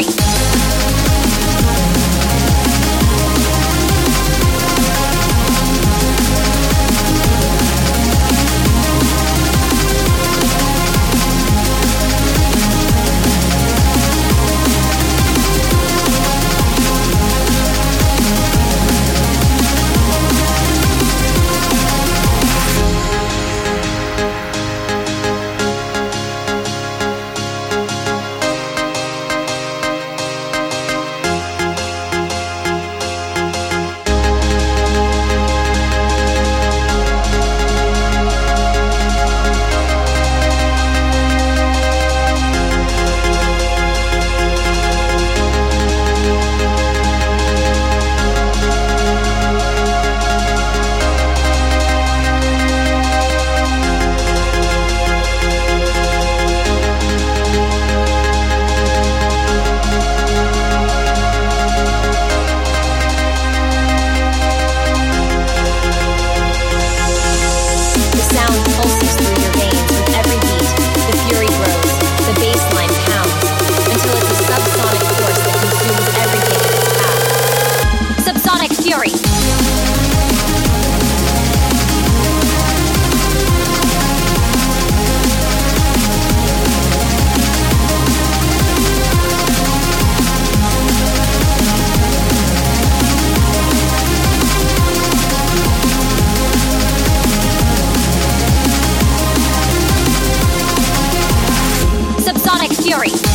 Sorry. Sonic Fury.